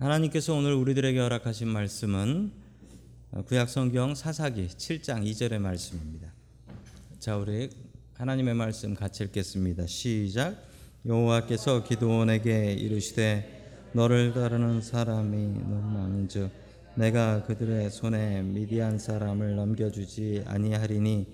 하나님께서 오늘 우리들에게 허락하신 말씀은 구약 성경 사사기 7장 2절의 말씀입니다. 자, 우리 하나님의 말씀 같이 읽겠습니다. 시작. 여호와께서 기도원에게 이르시되 너를 따르는 사람이 너무 많은즉 내가 그들의 손에 미디안 사람을 넘겨주지 아니하리니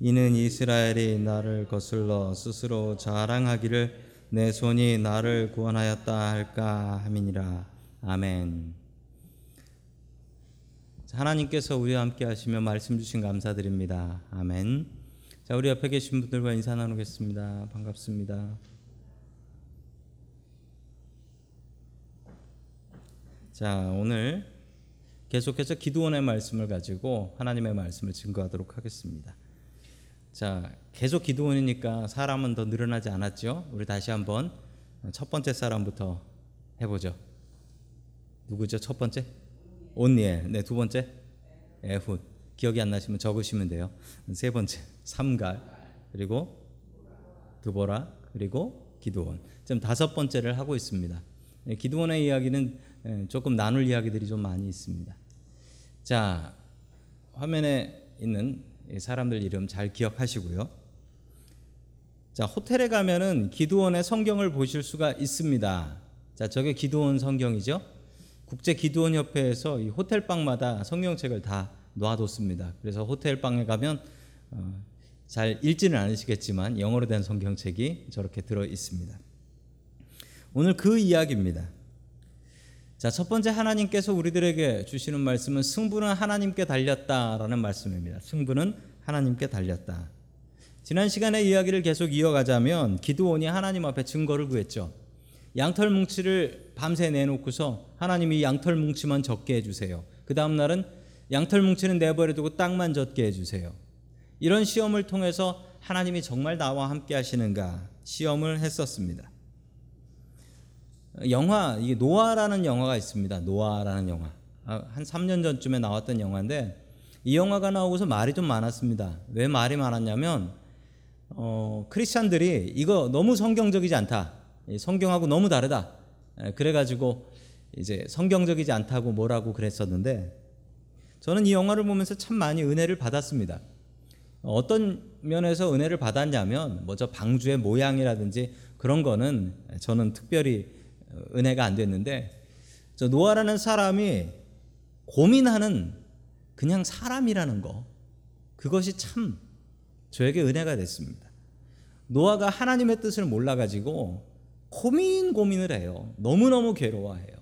이는 이스라엘이 나를 거슬러 스스로 자랑하기를 내 손이 나를 구원하였다 할까 함이니라. 아멘. 하나님께서 우리와 함께 하시며 말씀 주신 감사드립니다. 아멘. 자, 우리 옆에 계신 분들과 인사 나누겠습니다. 반갑습니다. 자, 오늘 계속해서 기도원의 말씀을 가지고 하나님의 말씀을 증거하도록 하겠습니다. 자, 계속 기도원이니까 사람은 더 늘어나지 않았죠? 우리 다시 한번 첫 번째 사람부터 해보죠. 누구죠? 첫 번째? 온니엘. 네, 두 번째? 에훗. 기억이 안 나시면 적으시면 돼요. 세 번째, 삼갈. 그리고 드보라. 그리고 기도원. 지금 다섯 번째를 하고 있습니다. 네, 기도원의 이야기는 조금 나눌 이야기들이 좀 많이 있습니다. 자, 화면에 있는 사람들 이름 잘 기억하시고요. 자, 호텔에 가면은 기도원의 성경을 보실 수가 있습니다. 자, 저게 기도원 성경이죠. 국제 기도원 협회에서 이 호텔 방마다 성경책을 다 놓아뒀습니다. 그래서 호텔 방에 가면 어, 잘 읽지는 않으시겠지만 영어로 된 성경책이 저렇게 들어 있습니다. 오늘 그 이야기입니다. 자, 첫 번째 하나님께서 우리들에게 주시는 말씀은 승부는 하나님께 달렸다라는 말씀입니다. 승부는 하나님께 달렸다. 지난 시간의 이야기를 계속 이어가자면 기도원이 하나님 앞에 증거를 구했죠. 양털 뭉치를 밤새 내놓고서 하나님이 양털 뭉치만 적게 해주세요. 그 다음 날은 양털 뭉치는 내버려두고 땅만 젖게 해주세요. 이런 시험을 통해서 하나님이 정말 나와 함께 하시는가 시험을 했었습니다. 영화 이게 노아라는 영화가 있습니다. 노아라는 영화 아, 한 3년 전쯤에 나왔던 영화인데 이 영화가 나오고서 말이 좀 많았습니다. 왜 말이 많았냐면 어, 크리스찬들이 이거 너무 성경적이지 않다. 성경하고 너무 다르다. 그래가지고 이제 성경적이지 않다고 뭐라고 그랬었는데 저는 이 영화를 보면서 참 많이 은혜를 받았습니다. 어떤 면에서 은혜를 받았냐면 뭐저 방주의 모양이라든지 그런 거는 저는 특별히 은혜가 안 됐는데 저 노아라는 사람이 고민하는 그냥 사람이라는 거 그것이 참 저에게 은혜가 됐습니다. 노아가 하나님의 뜻을 몰라가지고 고민 고민을 해요. 너무너무 괴로워해요.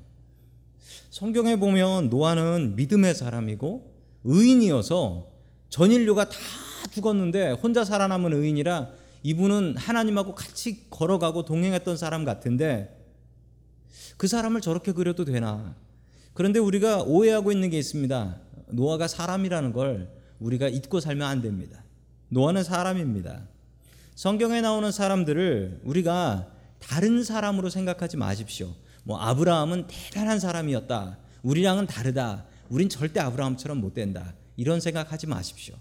성경에 보면 노아는 믿음의 사람이고 의인이어서 전 인류가 다 죽었는데 혼자 살아남은 의인이라 이분은 하나님하고 같이 걸어가고 동행했던 사람 같은데 그 사람을 저렇게 그려도 되나? 그런데 우리가 오해하고 있는 게 있습니다. 노아가 사람이라는 걸 우리가 잊고 살면 안 됩니다. 노아는 사람입니다. 성경에 나오는 사람들을 우리가 다른 사람으로 생각하지 마십시오. 뭐 아브라함은 대단한 사람이었다. 우리랑은 다르다. 우린 절대 아브라함처럼 못 된다. 이런 생각하지 마십시오.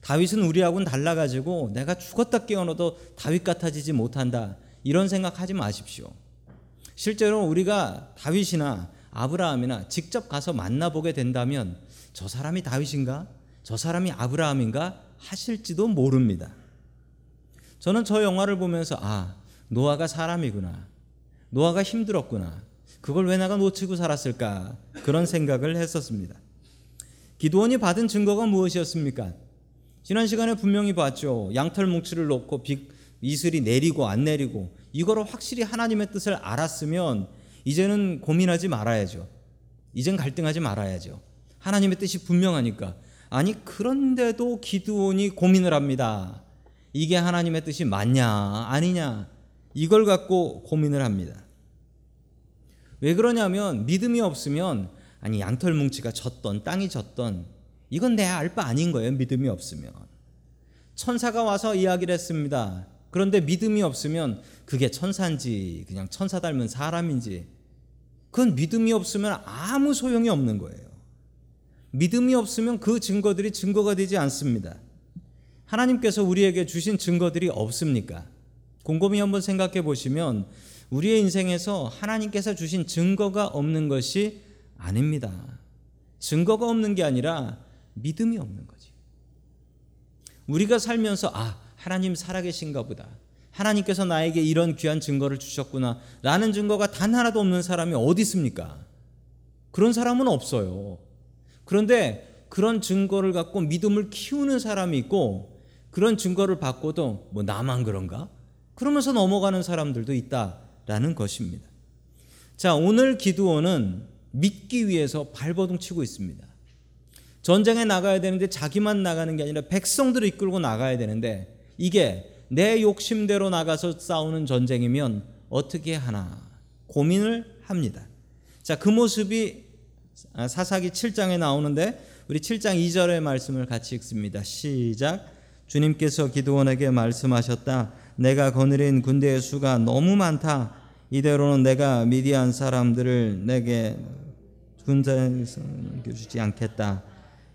다윗은 우리하고는 달라가지고 내가 죽었다 깨어나도 다윗 같아지지 못한다. 이런 생각하지 마십시오. 실제로 우리가 다윗이나 아브라함이나 직접 가서 만나보게 된다면 저 사람이 다윗인가? 저 사람이 아브라함인가? 하실지도 모릅니다. 저는 저 영화를 보면서 아, 노아가 사람이구나. 노아가 힘들었구나. 그걸 왜 내가 놓치고 살았을까? 그런 생각을 했었습니다. 기도원이 받은 증거가 무엇이었습니까? 지난 시간에 분명히 봤죠. 양털 뭉치를 놓고 비, 이슬이 내리고 안 내리고 이거를 확실히 하나님의 뜻을 알았으면 이제는 고민하지 말아야죠. 이젠 갈등하지 말아야죠. 하나님의 뜻이 분명하니까. 아니 그런데도 기드온이 고민을 합니다. 이게 하나님의 뜻이 맞냐 아니냐 이걸 갖고 고민을 합니다. 왜 그러냐면 믿음이 없으면 아니 양털 뭉치가 졌던 땅이 졌던 이건 내 알 바 아닌 거예요. 믿음이 없으면 천사가 와서 이야기를 했습니다. 그런데 믿음이 없으면 그게 천사인지 그냥 천사 닮은 사람인지 그건 믿음이 없으면 아무 소용이 없는 거예요. 믿음이 없으면 그 증거들이 증거가 되지 않습니다. 하나님께서 우리에게 주신 증거들이 없습니까? 곰곰이 한번 생각해 보시면 우리의 인생에서 하나님께서 주신 증거가 없는 것이 아닙니다. 증거가 없는 게 아니라 믿음이 없는 거지. 우리가 살면서 아, 하나님 살아계신가 보다. 하나님께서 나에게 이런 귀한 증거를 주셨구나. 라는 증거가 단 하나도 없는 사람이 어디 있습니까? 그런 사람은 없어요. 그런데 그런 증거를 갖고 믿음을 키우는 사람이 있고 그런 증거를 받고도 뭐 나만 그런가? 그러면서 넘어가는 사람들도 있다라는 것입니다. 자, 오늘 기도원은 믿기 위해서 발버둥 치고 있습니다. 전쟁에 나가야 되는데 자기만 나가는 게 아니라 백성들을 이끌고 나가야 되는데 이게 내 욕심대로 나가서 싸우는 전쟁이면 어떻게 하나 고민을 합니다. 자, 그 모습이 사사기 7장에 나오는데 우리 7장 2절의 말씀을 같이 읽습니다. 시작. 주님께서 기도원에게 말씀하셨다. 내가 거느린 군대의 수가 너무 많다. 이대로는 내가 미디안 사람들을 내게 군자에 주지 않겠다.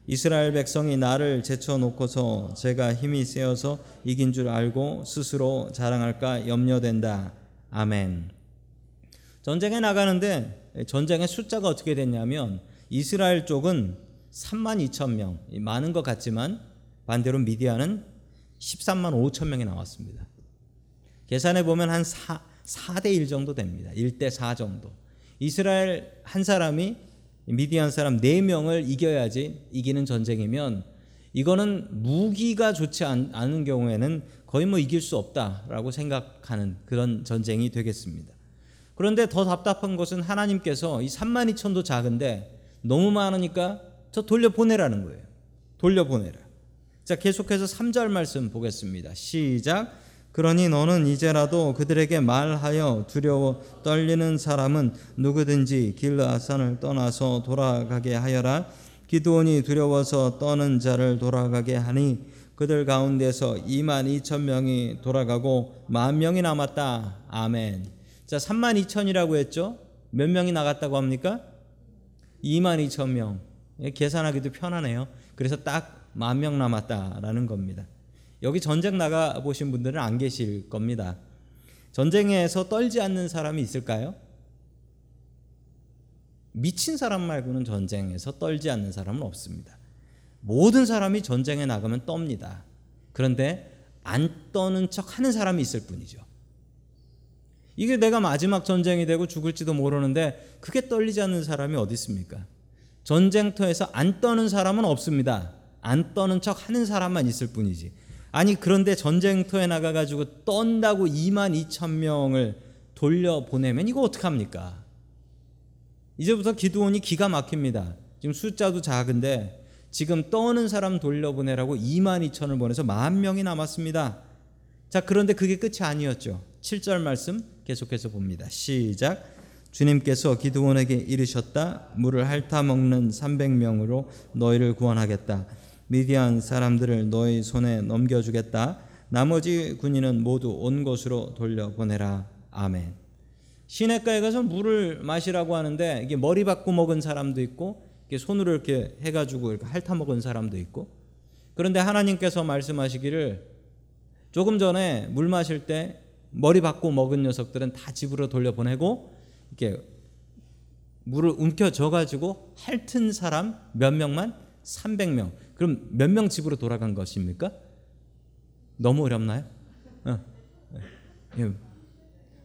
이스라엘 백성이 나를 제쳐놓고서 제가 힘이 세어서 이긴 줄 알고 스스로 자랑할까 염려된다. 아멘. 전쟁에 나가는데 전쟁의 숫자가 어떻게 됐냐면 이스라엘 쪽은 3만 2천 명, 많은 것 같지만 반대로 미디안은 13만 5천 명이 나왔습니다. 계산해 보면 한 4, 4대 1 정도 됩니다. 1대 4 정도. 이스라엘 한 사람이 미디안 사람 4명을 이겨야지 이기는 전쟁이면 이거는 무기가 좋지 않은 경우에는 거의 뭐 이길 수 없다라고 생각하는 그런 전쟁이 되겠습니다. 그런데 더 답답한 것은 하나님께서 이 3만 2천도 작은데 너무 많으니까 저 돌려보내라는 거예요. 돌려보내라. 자, 계속해서 3절 말씀 보겠습니다. 시작. 그러니 너는 이제라도 그들에게 말하여 두려워 떨리는 사람은 누구든지 길라산을 떠나서 돌아가게 하여라. 기도원이 두려워서 떠는 자를 돌아가게 하니 그들 가운데서 2만 2천 명이 돌아가고 만 명이 남았다. 아멘. 자, 3만 2천이라고 했죠? 몇 명이 나갔다고 합니까? 2만 2천 명. 예, 계산하기도 편하네요. 그래서 딱 만 명 남았다라는 겁니다. 여기 전쟁 나가 보신 분들은 안 계실 겁니다. 전쟁에서 떨지 않는 사람이 있을까요? 미친 사람 말고는 전쟁에서 떨지 않는 사람은 없습니다. 모든 사람이 전쟁에 나가면 떱니다. 그런데 안 떠는 척 하는 사람이 있을 뿐이죠. 이게 내가 마지막 전쟁이 되고 죽을지도 모르는데 그게 떨리지 않는 사람이 어디 있습니까? 전쟁터에서 안 떠는 사람은 없습니다. 안 떠는 척 하는 사람만 있을 뿐이지. 아니 그런데 전쟁터에 나가 가지고 떤다고 2만 2천 명을 돌려 보내면 이거 어떡합니까? 이제부터 기도원이 기가 막힙니다. 지금 숫자도 작은데 지금 떠는 사람 돌려보내라고 2만 2천을 보내서 만 명이 남았습니다. 자, 그런데 그게 끝이 아니었죠. 7절 말씀 계속해서 봅니다. 시작. 주님께서 기드온에게 이르셨다. 물을 핥아 먹는 300명으로 너희를 구원하겠다. 미디안 사람들을 너희 손에 넘겨주겠다. 나머지 군인은 모두 온 곳으로 돌려보내라. 아멘. 시냇가에 가서 물을 마시라고 하는데 이게 머리 받고 먹은 사람도 있고 이렇게 손으로 이렇게 해가지고 이렇게 핥아 먹은 사람도 있고 그런데 하나님께서 말씀하시기를 조금 전에 물 마실 때 머리 받고 먹은 녀석들은 다 집으로 돌려보내고 이렇게 물을 움켜줘 가지고 핥은 사람 몇 명만 300명. 그럼 몇 명 집으로 돌아간 것입니까? 너무 어렵나요? 어.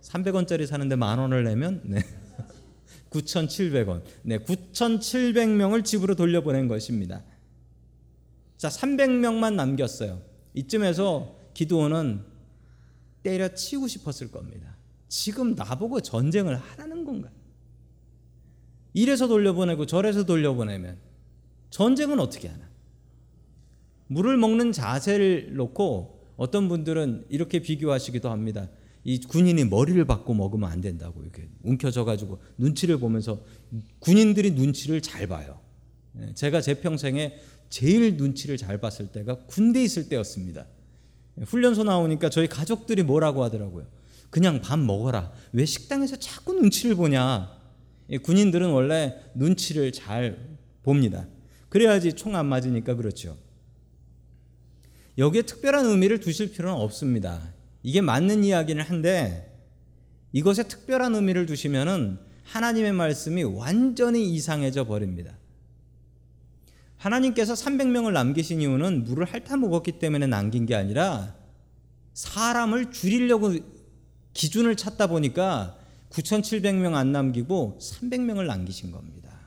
300원짜리 예. 사는데 만 원을 내면 네. 9,700원. 네, 9,700명을 집으로 돌려보낸 것입니다. 자, 300명만 남겼어요. 이쯤에서 기도원은 때려치우고 싶었을 겁니다. 지금 나보고 전쟁을 하라는 건가? 이래서 돌려보내고 저래서 돌려보내면 전쟁은 어떻게 하나? 물을 먹는 자세를 놓고 어떤 분들은 이렇게 비교하시기도 합니다. 이 군인이 머리를 받고 먹으면 안 된다고 이렇게 움켜져 가지고 눈치를 보면서 군인들이 눈치를 잘 봐요. 예, 제가 제 평생에 제일 눈치를 잘 봤을 때가 군대 있을 때였습니다. 훈련소 나오니까 저희 가족들이 뭐라고 하더라고요. 그냥 밥 먹어라. 왜 식당에서 자꾸 눈치를 보냐? 군인들은 원래 눈치를 잘 봅니다. 그래야지 총 안 맞으니까 그렇죠. 여기에 특별한 의미를 두실 필요는 없습니다. 이게 맞는 이야기는 한데 이것에 특별한 의미를 두시면은 하나님의 말씀이 완전히 이상해져 버립니다. 하나님께서 300명을 남기신 이유는 물을 핥아 먹었기 때문에 남긴 게 아니라 사람을 줄이려고 기준을 찾다 보니까 9,700명 안 남기고 300명을 남기신 겁니다.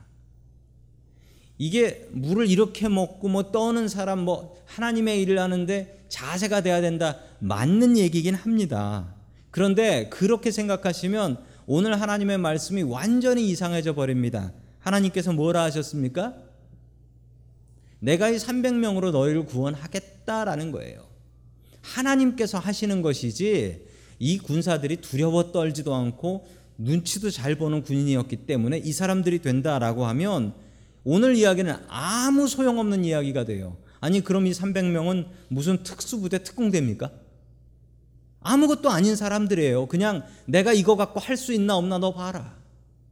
이게 물을 이렇게 먹고 뭐 떠는 사람 뭐 하나님의 일을 하는데 자세가 돼야 된다. 맞는 얘기긴 합니다. 그런데 그렇게 생각하시면 오늘 하나님의 말씀이 완전히 이상해져 버립니다. 하나님께서 뭐라 하셨습니까? 내가 이 300명으로 너희를 구원하겠다라는 거예요. 하나님께서 하시는 것이지 이 군사들이 두려워 떨지도 않고 눈치도 잘 보는 군인이었기 때문에 이 사람들이 된다라고 하면 오늘 이야기는 아무 소용없는 이야기가 돼요. 아니 그럼 이 300명은 무슨 특수부대 특공대입니까? 아무것도 아닌 사람들이에요. 그냥 내가 이거 갖고 할 수 있나 없나 너 봐라.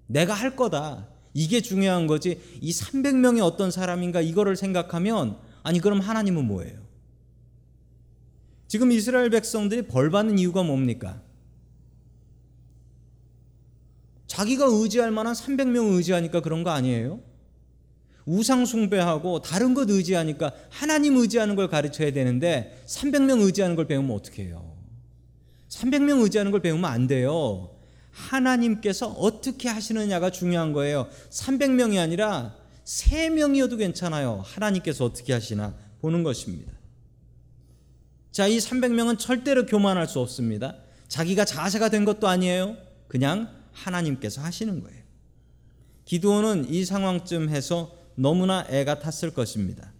내가 할 거다. 이게 중요한 거지. 이 300명이 어떤 사람인가 이거를 생각하면 아니 그럼 하나님은 뭐예요? 지금 이스라엘 백성들이 벌 받는 이유가 뭡니까? 자기가 의지할 만한 300명 의지하니까 그런 거 아니에요? 우상 숭배하고 다른 것 의지하니까 하나님 의지하는 걸 가르쳐야 되는데 300명 의지하는 걸 배우면 어떻게 해요? 300명 의지하는 걸 배우면 안 돼요. 하나님께서 어떻게 하시느냐가 중요한 거예요. 300명이 아니라 3명이어도 괜찮아요. 하나님께서 어떻게 하시나 보는 것입니다. 자, 이 300명은 절대로 교만할 수 없습니다. 자기가 자세가 된 것도 아니에요. 그냥 하나님께서 하시는 거예요. 기도원은 이 상황쯤 해서 너무나 애가 탔을 것입니다.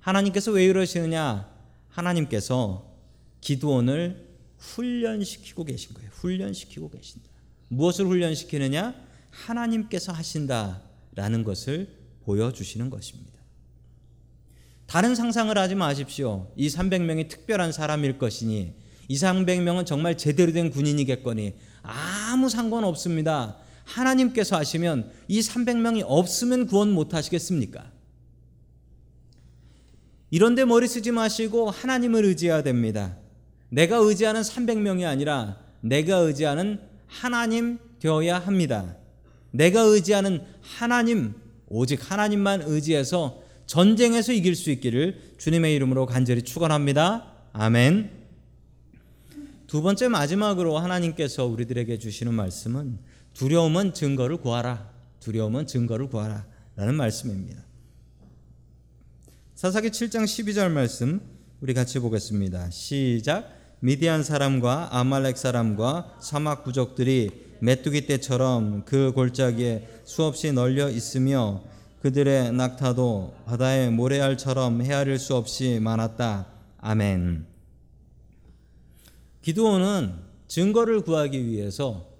하나님께서 왜 이러시느냐? 하나님께서 기도원을 훈련시키고 계신 거예요. 훈련시키고 계신다. 무엇을 훈련시키느냐? 하나님께서 하신다라는 것을 보여주시는 것입니다. 다른 상상을 하지 마십시오. 이 300명이 특별한 사람일 것이니 이 300명은 정말 제대로 된 군인이겠거니 아무 상관 없습니다. 하나님께서 하시면 이 300명이 없으면 구원 못 하시겠습니까? 이런데 머리 쓰지 마시고 하나님을 의지해야 됩니다. 내가 의지하는 300명이 아니라 내가 의지하는 하나님 되어야 합니다. 내가 의지하는 하나님, 오직 하나님만 의지해서 전쟁에서 이길 수 있기를 주님의 이름으로 간절히 축원합니다. 아멘. 두 번째 마지막으로 하나님께서 우리들에게 주시는 말씀은 두려움은 증거를 구하라. 두려움은 증거를 구하라. 라는 말씀입니다. 사사기 7장 12절 말씀 우리 같이 보겠습니다. 시작. 미디안 사람과 아말렉 사람과 사막 부족들이 메뚜기 떼처럼 그 골짜기에 수없이 널려 있으며 그들의 낙타도 바다의 모래알처럼 헤아릴 수 없이 많았다. 아멘. 기도원은 증거를 구하기 위해서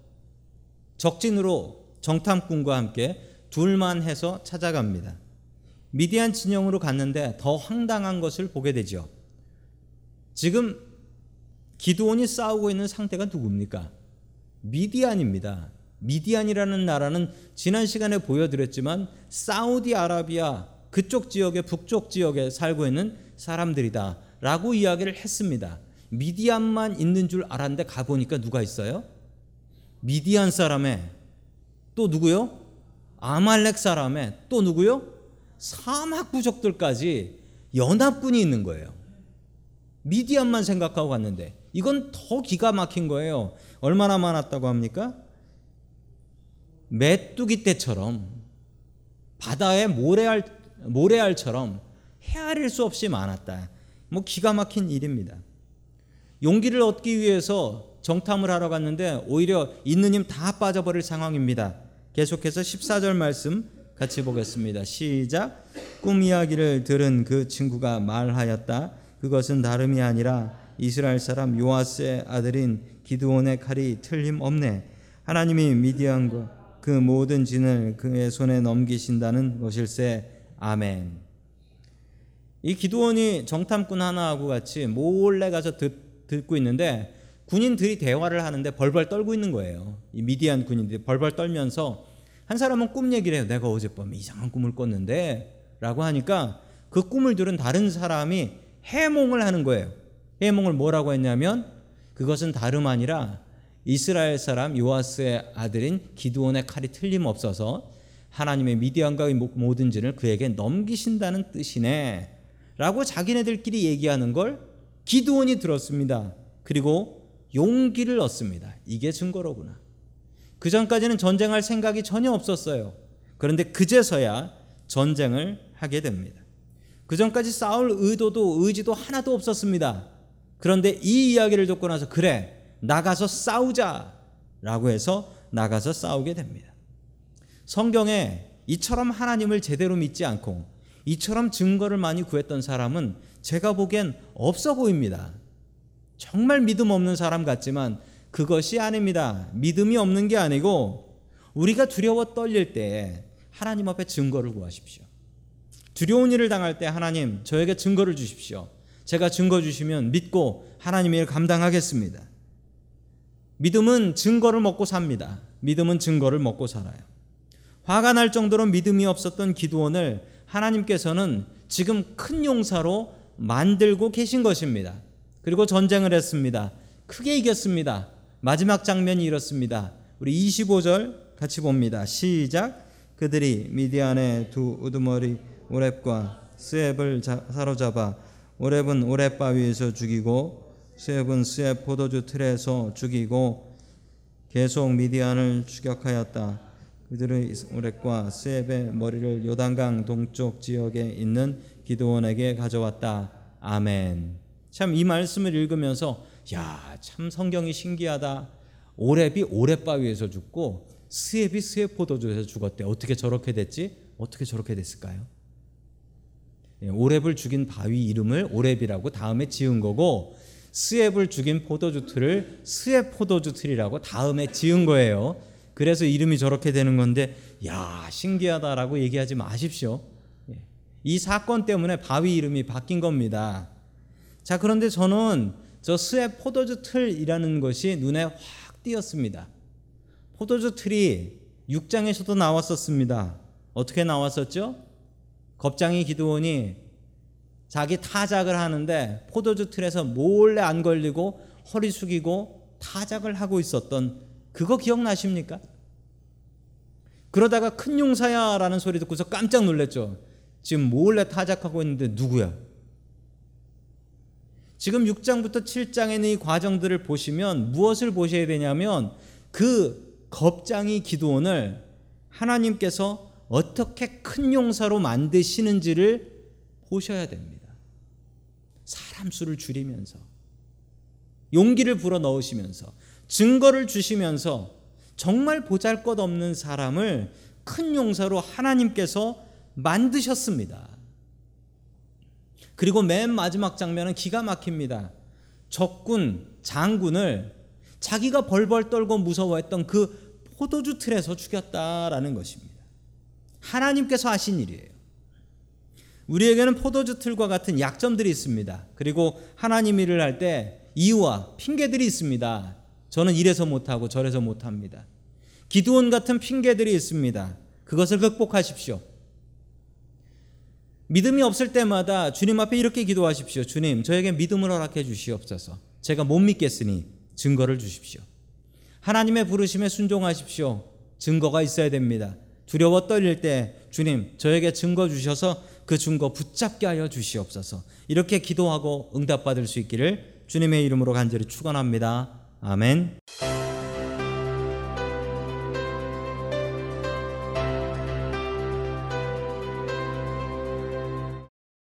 적진으로 정탐꾼과 함께 둘만 해서 찾아갑니다. 미디안 진영으로 갔는데 더 황당한 것을 보게 되죠. 지금 기도원이 싸우고 있는 상태가 누굽니까? 미디안입니다. 미디안이라는 나라는 지난 시간에 보여드렸지만 사우디아라비아 그쪽 지역의 북쪽 지역에 살고 있는 사람들이다라고 이야기를 했습니다. 미디안만 있는 줄 알았는데 가보니까 누가 있어요? 미디안 사람에 또 누구요? 아말렉 사람에 또 누구요? 사막 부족들까지 연합군이 있는 거예요. 미디안만 생각하고 갔는데 이건 더 기가 막힌 거예요. 얼마나 많았다고 합니까? 메뚜기 떼처럼 바다의 모래알 모래알처럼 헤아릴 수 없이 많았다. 뭐 기가 막힌 일입니다. 용기를 얻기 위해서 정탐을 하러 갔는데 오히려 있는 힘 다 빠져버릴 상황입니다. 계속해서 14절 말씀 같이 보겠습니다. 시작. 꿈 이야기를 들은 그 친구가 말하였다. 그것은 다름이 아니라 이스라엘 사람 요아스의 아들인 기드온의 칼이 틀림없네. 하나님이 미디안과 그 모든 진을 그의 손에 넘기신다는 것일세. 아멘. 이 기도원이 정탐꾼 하나하고 같이 몰래 가서 듣, 듣고 있는데 군인들이 대화를 하는데 벌벌 떨고 있는 거예요. 이 미디안 군인들이 벌벌 떨면서 한 사람은 꿈 얘기를 해요. 내가 어젯밤에 이상한 꿈을 꿨는데 라고 하니까 그 꿈을 들은 다른 사람이 해몽을 하는 거예요. 해몽을 뭐라고 했냐면 그것은 다름 아니라 이스라엘 사람 요아스의 아들인 기드온의 칼이 틀림없어서 하나님의 미디안과의 모든 진을 그에게 넘기신다는 뜻이네. 라고 자기네들끼리 얘기하는 걸 기드온이 들었습니다. 그리고 용기를 얻습니다. 이게 증거로구나. 그 전까지는 전쟁할 생각이 전혀 없었어요. 그런데 그제서야 전쟁을 하게 됩니다. 그 전까지 싸울 의도도 의지도 하나도 없었습니다. 그런데 이 이야기를 듣고 나서 그래 나가서 싸우자라고 해서 나가서 싸우게 됩니다. 성경에 이처럼 하나님을 제대로 믿지 않고 이처럼 증거를 많이 구했던 사람은 제가 보기엔 없어 보입니다. 정말 믿음 없는 사람 같지만 그것이 아닙니다. 믿음이 없는 게 아니고 우리가 두려워 떨릴 때 하나님 앞에 증거를 구하십시오. 두려운 일을 당할 때 하나님 저에게 증거를 주십시오. 제가 증거 주시면 믿고 하나님의 일 감당하겠습니다. 믿음은 증거를 먹고 삽니다. 믿음은 증거를 먹고 살아요. 화가 날 정도로 믿음이 없었던 기도원을 하나님께서는 지금 큰 용사로 만들고 계신 것입니다. 그리고 전쟁을 했습니다. 크게 이겼습니다. 마지막 장면이 이렇습니다. 우리 25절 같이 봅니다. 시작. 그들이 미디안의 두 우두머리 오랩과 스앱을 사로잡아 오랩은 오랩 바위에서 죽이고 스앱은 스앱 포도주 틀에서 죽이고 계속 미디안을 추격하였다. 그들의 오랩과 스앱의 머리를 요단강 동쪽 지역에 있는 기드온에게 가져왔다. 아멘. 참 이 말씀을 읽으면서 야, 참 성경이 신기하다. 오랩이 오랩 바위에서 죽고 스앱이 스앱 포도주에서 죽었대. 어떻게 저렇게 됐지? 어떻게 저렇게 됐을까요? 예, 오랩을 죽인 바위 이름을 오랩이라고 다음에 지은 거고 스앱을 죽인 포도주 틀을 스앱 포도주 틀이라고 다음에 지은 거예요. 그래서 이름이 저렇게 되는 건데 야 신기하다라고 얘기하지 마십시오. 예, 이 사건 때문에 바위 이름이 바뀐 겁니다. 자 그런데 저는 저 스앱 포도주 틀이라는 것이 눈에 확 띄었습니다. 포도주 틀이 6장에서도 나왔었습니다. 어떻게 나왔었죠? 겁장이 기도원이 자기 타작을 하는데 포도주 틀에서 몰래 안 걸리고 허리 숙이고 타작을 하고 있었던 그거 기억나십니까? 그러다가 큰 용사야라는 소리 듣고서 깜짝 놀랐죠. 지금 몰래 타작하고 있는데 누구야? 지금 6장부터 7장에 있는 이 과정들을 보시면 무엇을 보셔야 되냐면 그 겁장이 기도원을 하나님께서 어떻게 큰 용사로 만드시는지를 보셔야 됩니다. 사람 수를 줄이면서 용기를 불어 넣으시면서 증거를 주시면서 정말 보잘 것 없는 사람을 큰 용사로 하나님께서 만드셨습니다. 그리고 맨 마지막 장면은 기가 막힙니다. 적군, 장군을 자기가 벌벌 떨고 무서워했던 그 포도주 틀에서 죽였다라는 것입니다. 하나님께서 하신 일이에요. 우리에게는 포도주 틀과 같은 약점들이 있습니다. 그리고 하나님 일을 할 때 이유와 핑계들이 있습니다. 저는 이래서 못하고 저래서 못합니다. 기도원 같은 핑계들이 있습니다. 그것을 극복하십시오. 믿음이 없을 때마다 주님 앞에 이렇게 기도하십시오. 주님, 저에게 믿음을 허락해 주시옵소서. 제가 못 믿겠으니 증거를 주십시오. 하나님의 부르심에 순종하십시오. 증거가 있어야 됩니다. 두려워 떨릴 때 주님, 저에게 증거 주셔서 그 증거 붙잡게 하여 주시옵소서. 이렇게 기도하고 응답받을 수 있기를 주님의 이름으로 간절히 축원합니다. 아멘.